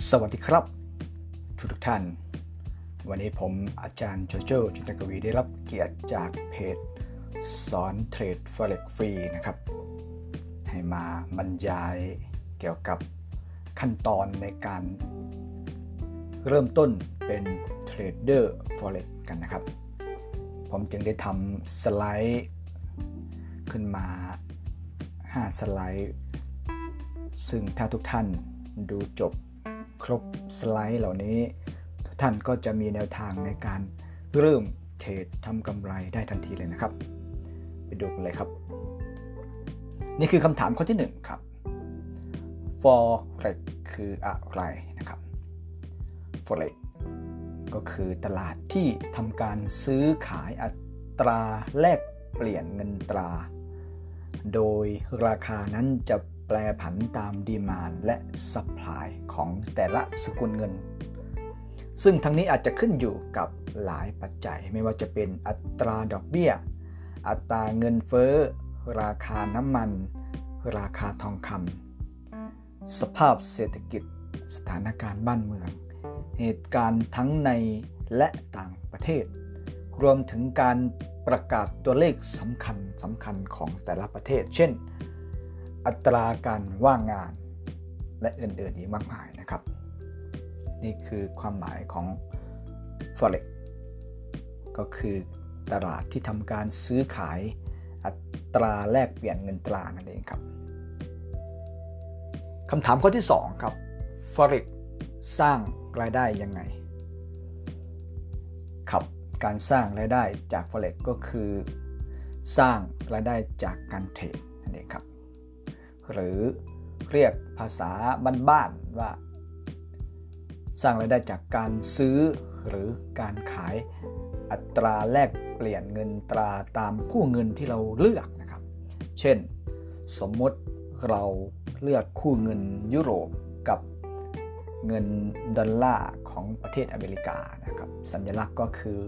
สวัสดีครับทุกทุกท่าน วันนี้ผมอาจารย์โจโจจิตกวีได้รับเกียรติจากเพจสอนเทรดเฟล็กฟรีนะครับ ให้มาบรรยายเกี่ยวกับขั้นตอนในการเริ่มต้นเป็นเทรดเดอร์เฟล็กกันนะครับ ผมจึงได้ทำสไลด์ขึ้นมา 5 สไลด์ ซึ่งถ้าทุกท่านดูจบ ครบสไลด์เหล่านี้ ท่านก็จะมีแนวทางในการเริ่มเทรดทำกำไรได้ทันทีเลยนะครับ ไปดูกันเลยครับ นี่คือคำถามข้อที่ 1 ครับ forex คืออะไรนะครับ forex ก็คือตลาดที่ทำการซื้อขายอัตราแลกเปลี่ยนเงินตรา โดยราคานั้นจะ แปรผันตามดีมานและสป라이ของแต่ละสกุลเงิน ซึ่งทั้งนี้อาจจะขึ้นอยู่กับหลายปัจจัยไม่ว่าจะเป็นอัตราดอกเบี้ย อัตราเงินเฟ้อ ราคาน้ำมัน ราคาทองคำสภาพเศรษฐกิจ สถานการณ์บ้านเมือง เหตุการณ์ทั้งในและต่างประเทศ รวมถึงการประกาศตัวเลขสำคัญสำคัญของแต่ละประเทศ เช่น อัตราการว่างงาน และอื่นๆอีกมากมายนะครับ นี่คือความหมายของ forex ก็คือตลาดที่ทำการซื้อขายอัตราแลกเปลี่ยนเงินตรานั่นเองครับคำถามข้อที่ 2 ครับ forex สร้างรายได้ยังไง ครับการสร้างรายได้จาก forex ก็คือ สร้างรายได้จากการเทรด หรือเรียกภาษาบ้านๆว่า สร้างรายได้จากการซื้อหรือการขายอัตราแลกเปลี่ยนเงินตราตามคู่เงินที่เราเลือกนะครับ เช่น สมมติเราเลือกคู่เงินยุโรปกับเงินดอลลาร์ของประเทศอเมริกานะครับ สัญลักษณ์ก็คือ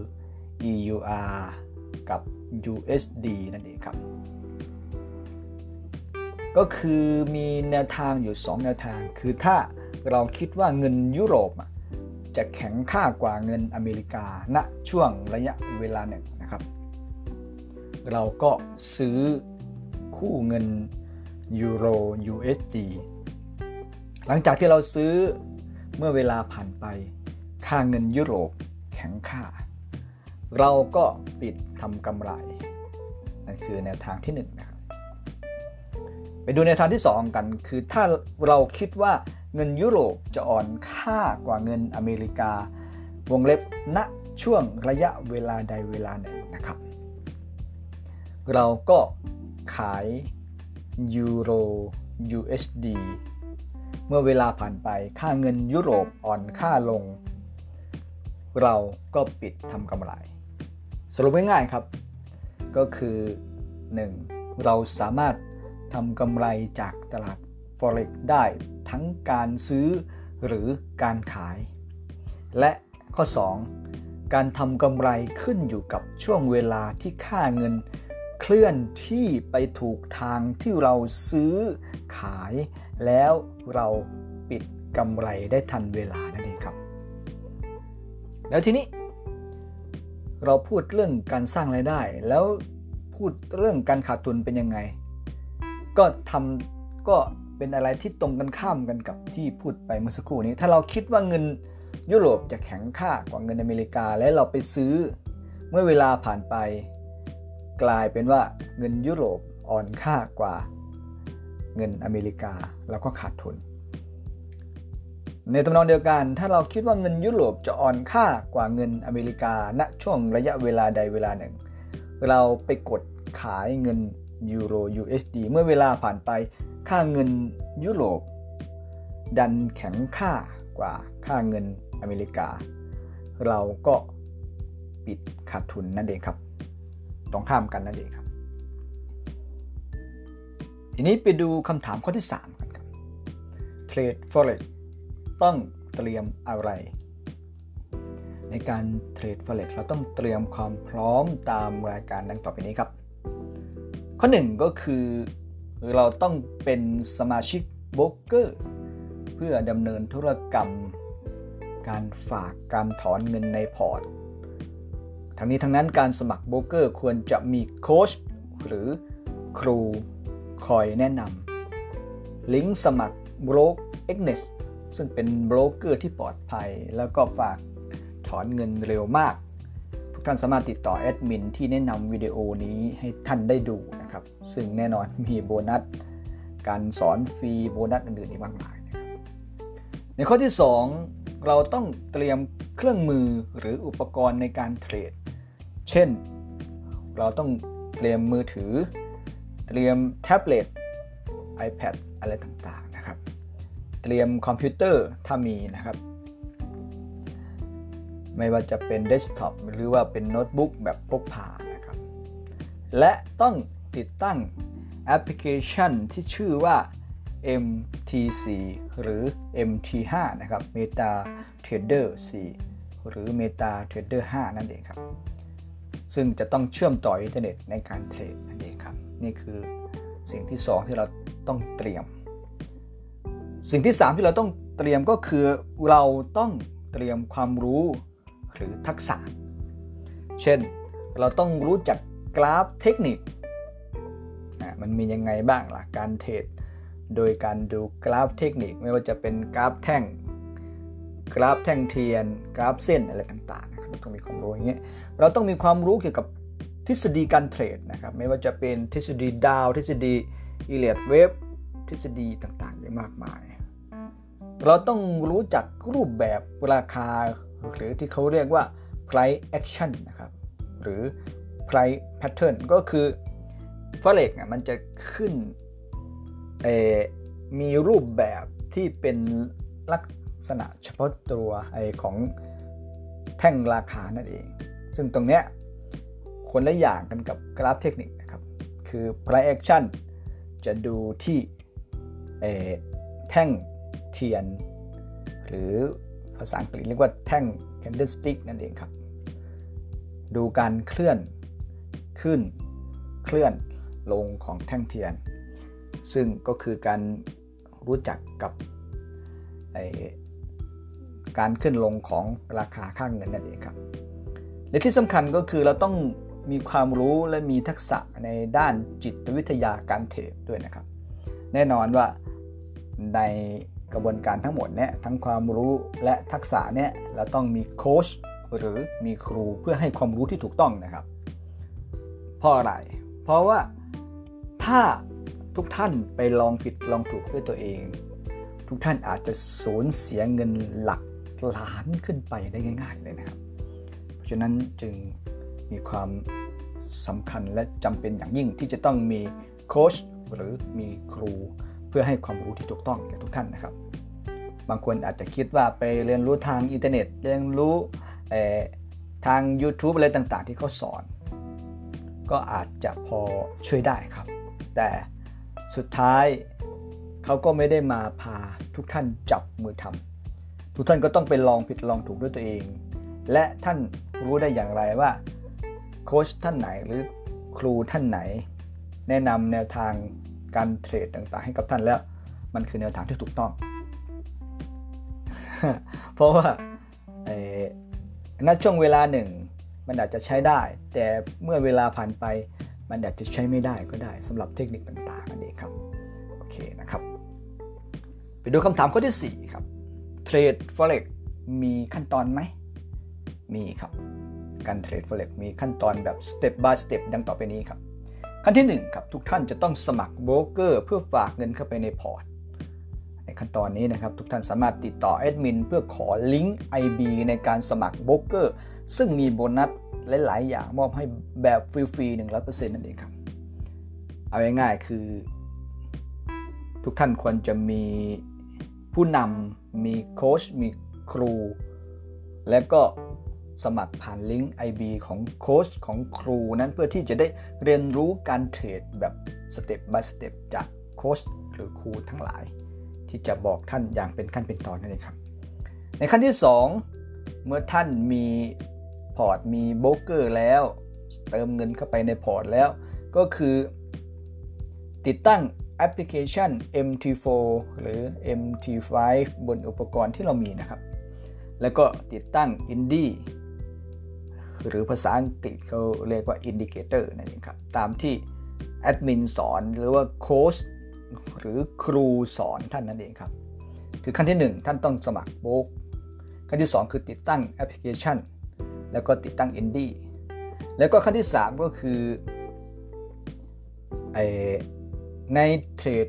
EUR กับ USD นั่นเองครับ ก็คือมีแนวทางอยู่ 2 แนวทาง คือถ้าเราคิดว่าเงินยุโรปจะแข็งค่ากว่าเงินอเมริกาณช่วงระยะเวลาหนึ่งนะครับ เราก็ซื้อคู่เงินยูโร USD หลังจากที่เราซื้อเมื่อเวลาผ่านไปค่าเงินยุโรปแข็งค่า เราก็ปิดทำกำไรนั่นคือแนวทางที่1นนะครับ ไปดูในทางที่ 2 กัน คือถ้าเราคิดว่าเงินยุโรปจะอ่อนค่ากว่าเงินอเมริกา วงเล็บณช่วงระยะเวลาใดเวลาหนึ่งนะครับ เราก็ขายยูโร USD เมื่อเวลาผ่านไปค่าเงินยุโรปอ่อนค่าลง เราก็ปิดทำกำไร สรุปง่ายๆครับ ก็คือ 1. เราสามารถ ทำกำไรจากตลาด Forex ได้ทั้งการซื้อหรือการขาย และข้อ 2. การทำกำไรขึ้นอยู่กับช่วงเวลาที่ค่าเงิน เคลื่อนที่ไปถูกทางที่เราซื้อขาย แล้วเราปิดกำไรได้ทันเวลานั่นเองครับ แล้วทีนี้เราพูดเรื่องการสร้างไรายได้ แล้วพูดเรื่องการขาดทุนเป็นยังไง ก็ทำก็เป็นอะไรที่ตรงกันข้ามกันกับที่พูดไปเมื่อสักครู่นี้ ถ้าเราคิดว่าเงินยุโรปจะแข็งค่ากว่าเงินอเมริกาและเราไปซื้อ เมื่อเวลาผ่านไป กลายเป็นว่าเงินยุโรปอ่อนค่ากว่าเงินอเมริกาเราก็ขาดทุน ในตำนองเดียวกัน ถ้าเราคิดว่าเงินยุโรปจะอ่อนค่ากว่าเงินอเมริกาณช่วงระยะเวลาใดเวลาหนึ่ง เราไปกดขายเงิน ยูโร USD เมื่อเวลาผ่านไปค่าเงินยุโรป ดันแข็งค่ากว่าค่าเงินอเมริกา เราก็ปิดขาดทุนนั่นเองครับต้องข้ามกันนั่นเองครับ ทีนี้ไปดูคำถามข้อที่ 3 กันครับเทรด forex ต้องเตรียมอะไร ในการเทรด forex เราต้องเตรียมความพร้อมตามรายการดังต่อไปนี้ครับ ข้อหนึ่งก็คือเราต้องเป็นสมาชิกโบรกเกอร์ เพื่อดำเนินธุรกรรม การฝากการถอนเงินในพอร์ต ทั้งนี้ทั้งนั้นการสมัครโบรกเกอร์ควรจะมีโค้ชหรือครูคอยแนะนำลิงก์สมัครโบรกExness ซึ่งเป็นโบรกเกอร์ที่ปลอดภัย แล้วก็ฝากถอนเงินเร็วมาก ท่านสามารถติดต่อแอดมินที่แนะนำวิดีโอนี้ให้ท่านได้ดูนะครับ ซึ่งแน่นอนมีโบนัส การสอนฟรีโบนัสอื่นๆอีกมากมายนะครับในข้อที่ 2 เราต้องเตรียมเครื่องมือหรืออุปกรณ์ในการเทรด เช่น เราต้องเตรียมมือถือ เตรียมแท็บเล็ต iPad อะไรต่างๆนะครับ เตรียมคอมพิวเตอร์ถ้ามีนะครับ ไม่ว่าจะเป็นเดสก์ท็อปหรือว่าเป็นโน้ตบุ๊กแบบพกพานะครับ และต้องติดตั้งแอปพลิเคชันที่ชื่อว่า MT4 หรือ MT5 นะครับ Meta Trader 4 หรือ Meta Trader 5 นั่นเองครับ ซึ่งจะต้องเชื่อมต่ออินเทอร์เน็ตในการเทรดนั่นเองครับ นี่คือสิ่งที่ 2 ที่เราต้องเตรียม สิ่งที่ 3 ที่เราต้องเตรียมก็คือเราต้องเตรียมความรู้ หรือทักษะ เช่นเราต้องรู้จักกราฟเทคนิค มันมียังไงบ้างล่ะ การเทรด โดยการดูกราฟเทคนิคไม่ว่าจะเป็นกราฟแท่ง กราฟแท่งเทียน กราฟเส้นอะไรต่างๆเราต้องมีความรู้อย่างเงี้ย เราต้องมีความรู้เกี่ยวกับทฤษฎีการเทรดนะครับ ไม่ว่าจะเป็นทฤษฎีดาว ทฤษฎีอีเลียดเวฟทฤษฎีต่างๆอย่างมากมาย เราต้องรู้จักรูปแบบราคา หรือที่เขาเรียกว่า price action นะครับ หรือ price pattern ก็คือ forex มันจะขึ้นมีรูปแบบที่เป็นลักษณะเฉพาะตัวไอของแท่งราคานั่นเอง ซึ่งตรงเนี้ยคนละอย่างกันกับกราฟเทคนิคนะครับ คือ price action จะดูที่แท่งเทียน หรือ ภาษาอังกฤษเรียกว่าแท่ง candlestick นั่นเองครับ ดูการเคลื่อนขึ้นเคลื่อนลงของแท่งเทียน ซึ่งก็คือการรู้จักกับการขึ้นลงของราคาค่างเงินนั่นเองครับและที่สำคัญก็คือเราต้องมีความรู้และมีทักษะในด้านจิตวิทยาการเทรดด้วยนะครับ แน่นอนว่าใน กระบวนการทั้งหมดเนี่ยทั้งความรู้และทักษะเนี่ยเราต้องมีโค้ชหรือมีครูเพื่อให้ความรู้ที่ถูกต้องนะครับ เพราะอะไร เพราะว่าถ้าทุกท่านไปลองผิดลองถูกด้วยตัวเอง ทุกท่านอาจจะสูญเสียเงินหลักล้านขึ้นไปได้ง่าย ๆ เลยนะครับ เพราะฉะนั้นจึงมีความสำคัญและจำเป็นอย่างยิ่งที่จะต้องมีโค้ชหรือมีครู พื่อให้ความรู้ที่ถูกต้องแก่ทุกท่านนะครับ บางคนอาจจะคิดว่าไปเรียนรู้ทางอินเทอร์เน็ต เรียนรู้ทาง YouTube อะไรต่างๆ ที่เขาสอน ก็อาจจะพอช่วยได้ครับ แต่สุดท้ายเขาก็ไม่ได้มาพาทุกท่านจับมือทำทุกท่านก็ต้องไปลองผิดลองถูกด้วยตัวเอง และท่านรู้ได้อย่างไรว่าโค้ชท่านไหนหรือครูท่านไหน แนะนำแนวทาง การเทรดต่างๆ ให้กับท่านแล้ว มันคือแนวทางที่ถูกต้อง เพราะว่าณช่วงเวลาหนึ่ง มันอาจจะใช้ได้ แต่เมื่อเวลาผ่านไป มันอาจจะใช้ไม่ได้ก็ได้สำหรับเทคนิคต่างๆนั่นเองครับโอเคนะครับ ไปดูคำถามข้อที่ 4 ครับเทรด forex มีขั้นตอนไหมมีครับ การเทรด forex มีขั้นตอนแบบ step by step ดังต่อไปนี้ครับ ขั้นที่ 1 ครับ ทุกท่านจะต้องสมัครโบรกเกอร์เพื่อฝากเงินเข้าไปในพอร์ตในขั้นตอนนี้นะครับ ทุกท่านสามารถติดต่อแอดมินเพื่อขอลิงก์ IB ในการสมัครโบรกเกอร์ซึ่งมีโบนัสหลาย ๆ อย่างมอบให้แบบฟรีๆหนึ่งร้อยเปอร์เซ็นต์นั่นเองครับ เอาง่ายๆคือ ทุกท่านควรจะมีผู้นำมีโค้ชมีครู และก็ สมัครผ่านลิงก์ IB ของโค้ชของครูนั้นเพื่อที่จะได้เรียนรู้การเทรดแบบสเต็ป by สเต็ปจากโค้ชหรือครูทั้งหลาย ที่จะบอกท่านอย่างเป็นขั้นเป็นตอนนั่นเองครับ ในขั้นที่ 2 เมื่อท่านมีพอร์ตมีโบรกเกอร์แล้ว เติมเงินเข้าไปในพอร์ตแล้ว ก็คือ ติดตั้งแอปพลิเคชัน MT4 หรือ MT5 บนอุปกรณ์ที่เรามีนะครับ แล้วก็ติดตั้ง Indie หรือภาษาอังกฤษเขาเรียกว่า Indicator นั่นเองครับ ตามที่แอดมินสอนหรือว่าโค้ชหรือครูสอนท่านนั่นเองครับ คือขั้นที่ 1 ท่านต้องสมัครโบกขั้นที่ 2 คือติดตั้งแอปพลิเคชัน แล้วก็ติดตั้ง Indie แล้วก็ขั้นที่ 3 ก็คือในเทรด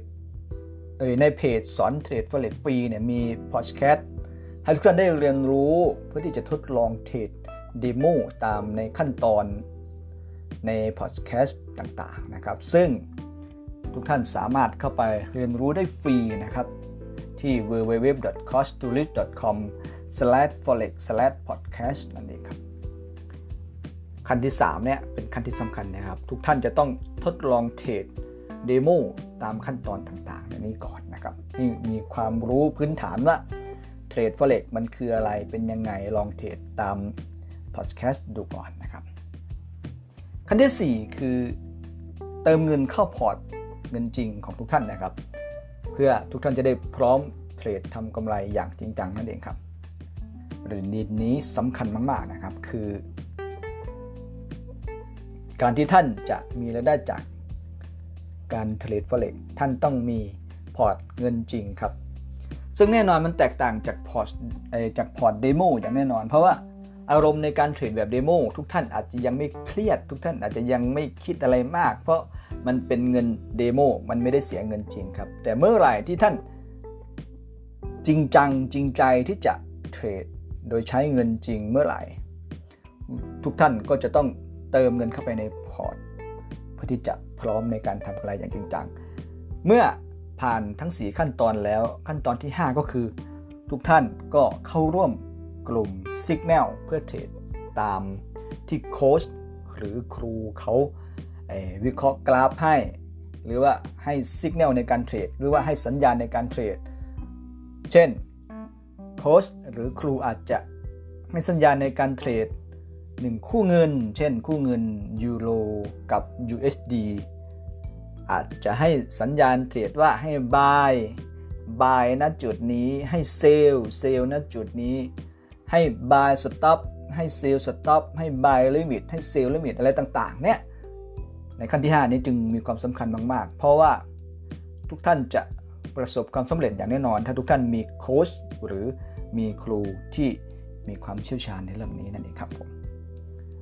ในเพจสอนเทรด forex ฟรีเนี่ยมีพอดแคสต์ให้ทุกท่านได้เรียนรู้เพื่อที่จะทดลองเทรด demo ตามในขั้นตอนในพอดแคสต์ต่างๆนะครับ ซึ่งทุกท่านสามารถเข้าไปเรียนรู้ได้ฟรีนะครับ ที่ www.costulit.com/forex/podcast นั่นเองครับขั้นที่3เนี่ยเป็นขั้นที่สำคัญนะครับ ทุกท่านจะต้องทดลองเทรด demo ตามขั้นตอนต่างๆในนี้ก่อนนะครับนี่มีความรู้พื้นฐานว่าเทรด forex มันคืออะไรเป็นยังไงลองเทรดตาม พอดแคสต์ดูก่อนนะครับขั้นที่ 4 คือเติมเงินเข้าพอร์ตเงินจริงของทุกท่านนะครับ เพื่อทุกท่านจะได้พร้อมเทรดทำกำไรอย่างจริงจังนั่นเองครับประเด็นนี้สำคัญมาก ๆนะครับคือ การที่ท่านจะมีรายได้จากการเทรด forex ท่านต้องมีพอร์ตเงินจริงครับ ซึ่งแน่นอนมันแตกต่างจากพอร์ตจากพอร์ต demo อย่างแน่นอน เพราะว่า อารมณ์ในการเทรดแบบ demo ทุกท่านอาจจะยังไม่เครียด ทุกท่านอาจจะยังไม่คิดอะไรมาก เพราะมันเป็นเงิน demo มันไม่ได้เสียเงินจริงครับ แต่เมื่อไหร่ที่ท่านจริงจังจริงใจที่จะเทรดโดยใช้เงินจริงเมื่อไหร่ ทุกท่านก็จะต้องเติมเงินเข้าไปในพอร์ต เพื่อที่จะพร้อมในการทำกำไรอย่างจริงจัง เมื่อผ่านทั้ง 4 ขั้นตอนแล้วขั้นตอนที่ 5 ก็คือ ทุกท่านก็เข้าร่วม กลุ่ม Signal เพื่อเทรดตามที่โค้ชหรือครูเขาวิเคราะห์กราฟให้ หรือว่าให้สัญญาณในการเทรดหรือว่าให้สัญญาณในการเทรด เช่นโค้ชหรือครูอาจจะให้สัญญาณในการเทรด 1 คู่เงิน เช่น คู่เงินยูโรกับ USD อาจจะให้สัญญาณเทรดว่าให้ buy buy ณจุดนี้ให้ sell sell ณจุดนี้ ให้ buy stop ให้ sell stop ให้ buy limit ให้ sell limit อะไรต่างๆเนี่ยในขั้นที่ 5 นี้จึงมีความสำคัญมาก ๆ เพราะว่าทุกท่านจะประสบความสำเร็จอย่างแน่นอน ถ้าทุกท่านมีโค้ชหรือมีครูที่มีความเชี่ยวชาญในเรื่องนี้นั่นเองครับผม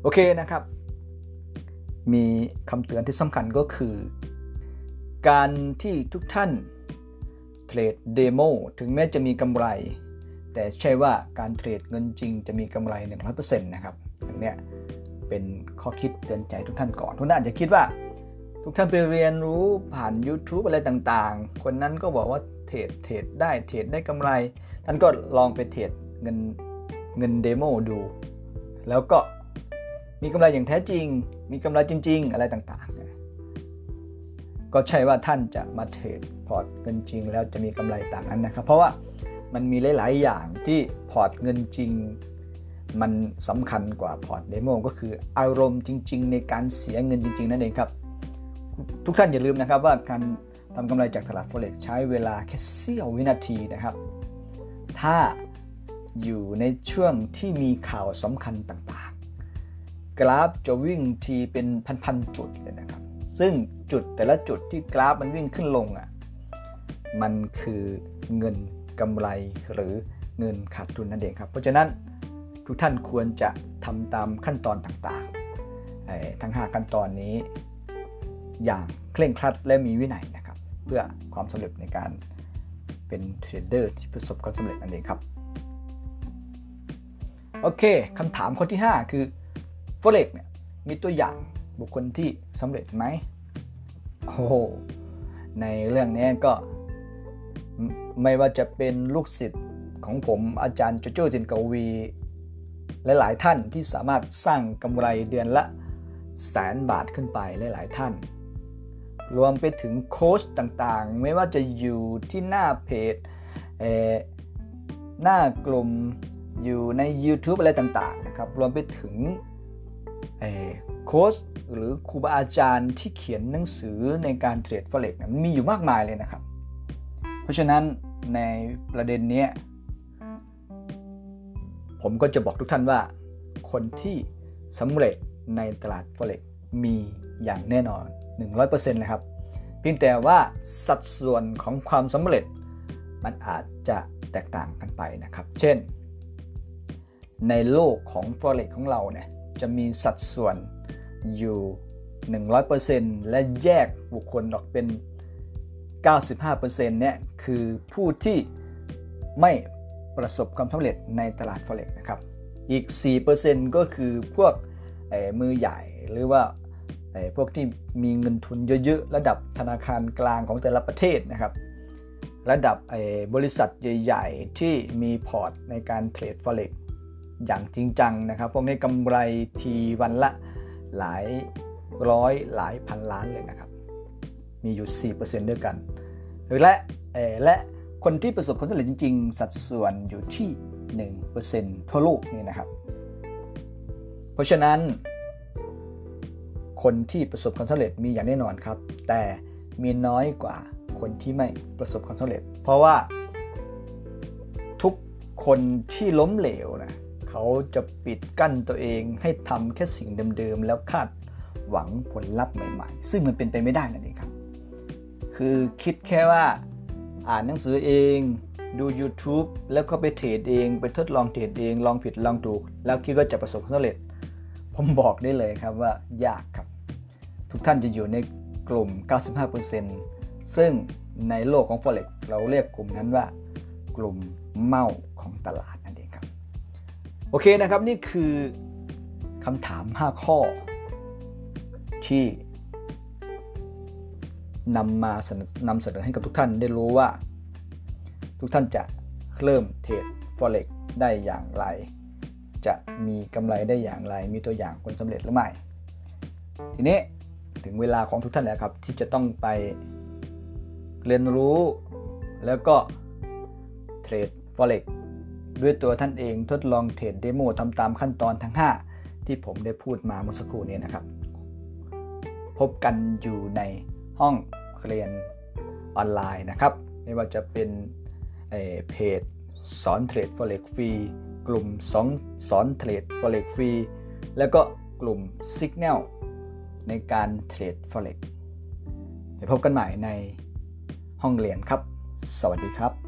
โอเคนะครับ มีคำเตือนที่สำคัญก็คือ การที่ทุกท่านเทรดเดโมถึงแม้จะมีกำไร แต่ใช่ว่าการเทรดเงินจริงจะมีกำไร 100%นะครับอย่างเนี้ยเป็นข้อคิดเตือนใจทุกท่านก่อน ทุกท่านอาจจะคิดว่า ทุกท่านไปเรียนรู้ผ่าน YouTube อะไรต่างๆ คนนั้นก็บอกว่าเทรดเทรดได้เทรดได้กำไร ท่านก็ลองไปเทรดเงินเงิน demo ดู แล้วก็มีกำไรอย่างแท้จริง มีกำไรจริง ๆ อะไรต่างๆ ก็ใช่ว่าท่านจะมาเทรดพอร์ตเงินจริงแล้วจะมีกำไรต่างนั้นนะครับ เพราะว่า มันมีหลาย ๆ อย่างที่พอร์ตเงินจริง มันสำคัญกว่าพอร์ต demo ก็คืออารมณ์จริง ๆ ในการเสียเงินจริง ๆ นั่นเองครับ ทุกท่านอย่าลืมนะครับว่าการทำกำไรจากตลาด forex ใช้เวลาแค่เสี้ยววินาทีนะครับ ถ้าอยู่ในช่วงที่มีข่าวสำคัญต่างกราฟจะวิ่งทีเป็นพัน ๆ จุดเลยนะครับ ซึ่งจุดแต่ละจุดที่กราฟมันวิ่งขึ้นลงอะ่ะ มันคือเงิน กำไรหรือเงินขาดทุนนั่นเองครับ เพราะฉะนั้นทุกท่านควรจะทำตามขั้นตอนต่างๆ ทั้ง 5 ขั้นตอนนี้ อย่างเคร่งครัดและมีวินัยนะครับ เพื่อความสำเร็จในการเป็นเทรดเดอร์ที่ประสบความสำเร็จนั่นเองครับ โอเคคำถามข้อที่ 5 คือฟเร็กเนี่ยมีตัวอย่างบุคคลที่สำเร็จไหมโอ้ในเรื่องนี้ก็ ไม่ว่าจะเป็นลูกศิษย์ของผมอาจารย์โจโจ้จินกวีหลาย ๆ ท่านที่สามารถสร้างกำไรเดือนละแสนบาทขึ้นไปหลาย ๆ ท่าน รวมไปถึงโค้ชต่าง ๆ ไม่ว่าจะอยู่ที่หน้าเพจหน้ากลุ่มอยู่ใน YouTube อะไรต่าง ๆ นะครับ รวมไปถึงโค้ชหรือครูบาอาจารย์ที่เขียนหนังสือในการเทรด forex มีอยู่มากมายเลยนะครับ เพราะฉะนั้นในประเด็นนี้ผมก็จะบอกทุกท่านว่า คนที่สำเร็จในตลาด forex มีอย่างแน่นอน 100%เลยครับ เพียงแต่ว่าสัดส่วนของความสำเร็จมันอาจจะแตกต่างกันไปนะครับ เช่น ในโลกของ forex ของเราเนี่ยจะมีสัดส่วนอยู่ 100%และแยกบุคคลออกเป็น 95%เนี่ยคือผู้ที่ไม่ประสบความสำเร็จในตลาด forex นะครับ อีก 4%ก็คือพวกมือใหญ่หรือว่าพวกที่มีเงินทุนเยอะๆ ระดับธนาคารกลางของแต่ละประเทศนะครับ ระดับบริษัทใหญ่ๆ ที่มีพอร์ตในการเทรด forex อย่างจริงจังนะครับ พวกนี้กำไรทีวันละหลายร้อยหลายพันล้านเลยนะครับ มีอยู่ 4%ด้วยกันและและคนที่ประสบความสำเร็จจริง ๆ สัดส่วนอยู่ที่ 1%ทั่วโลกนี่นะครับ เพราะฉะนั้น คนที่ประสบความสำเร็จมีอย่างแน่นอนครับ แต่มีน้อยกว่าคนที่ไม่ประสบความสำเร็จ เพราะว่าทุกคนที่ล้มเหลวนะเขาจะปิดกั้นตัวเองให้ทำแค่สิ่งเดิมๆ แล้วคาดหวังผลลัพธ์ใหม่ๆ ซึ่งมันเป็นไปไม่ได้นั่นเองครับ คือคิดแค่ว่าอ่านหนังสือเองดู YouTube แล้วก็ไปเทรดเอง ไปทดลองเทรดเอง ลองผิดลองถูก แล้วคิดว่าจะประสบความสำเร็จ ผมบอกได้เลยครับว่ายากครับ ทุกท่านจะอยู่ในกลุ่ม 95%ซึ่งในโลกของ Forex เราเรียกกลุ่มนั้นว่า กลุ่มเมาของตลาดนั่นเองครับ โอเคนะครับนี่คือคำถาม 5 ข้อ ที่ นำมานำเสนอให้กับทุกท่านได้รู้ว่า ทุกท่านจะเริ่มเทรด forex ได้อย่างไร จะมีกำไรได้อย่างไร มีตัวอย่างคนสำเร็จหรือไม่ทีนี้ถึงเวลาของทุกท่านแล้วครับ ที่จะต้องไปเรียนรู้แล้วก็เทรด forex ด้วยตัวท่านเองทดลองเทรดเดโมทำตามขั้นตอนทั้ง 5 ที่ผมได้พูดมาเมื่อสักครู่นี้นะครับ พบกันอยู่ใน ห้องเรียนออนไลน์นะครับ ไม่ว่าจะเป็นเพจสอนเทรด forex ฟรีกลุ่มสอนสอนเทรด forex ฟรีแล้วก็กลุ่ม Signal ในการเทรด forex ไปพบกันใหม่ในห้องเรียนครับ สวัสดีครับ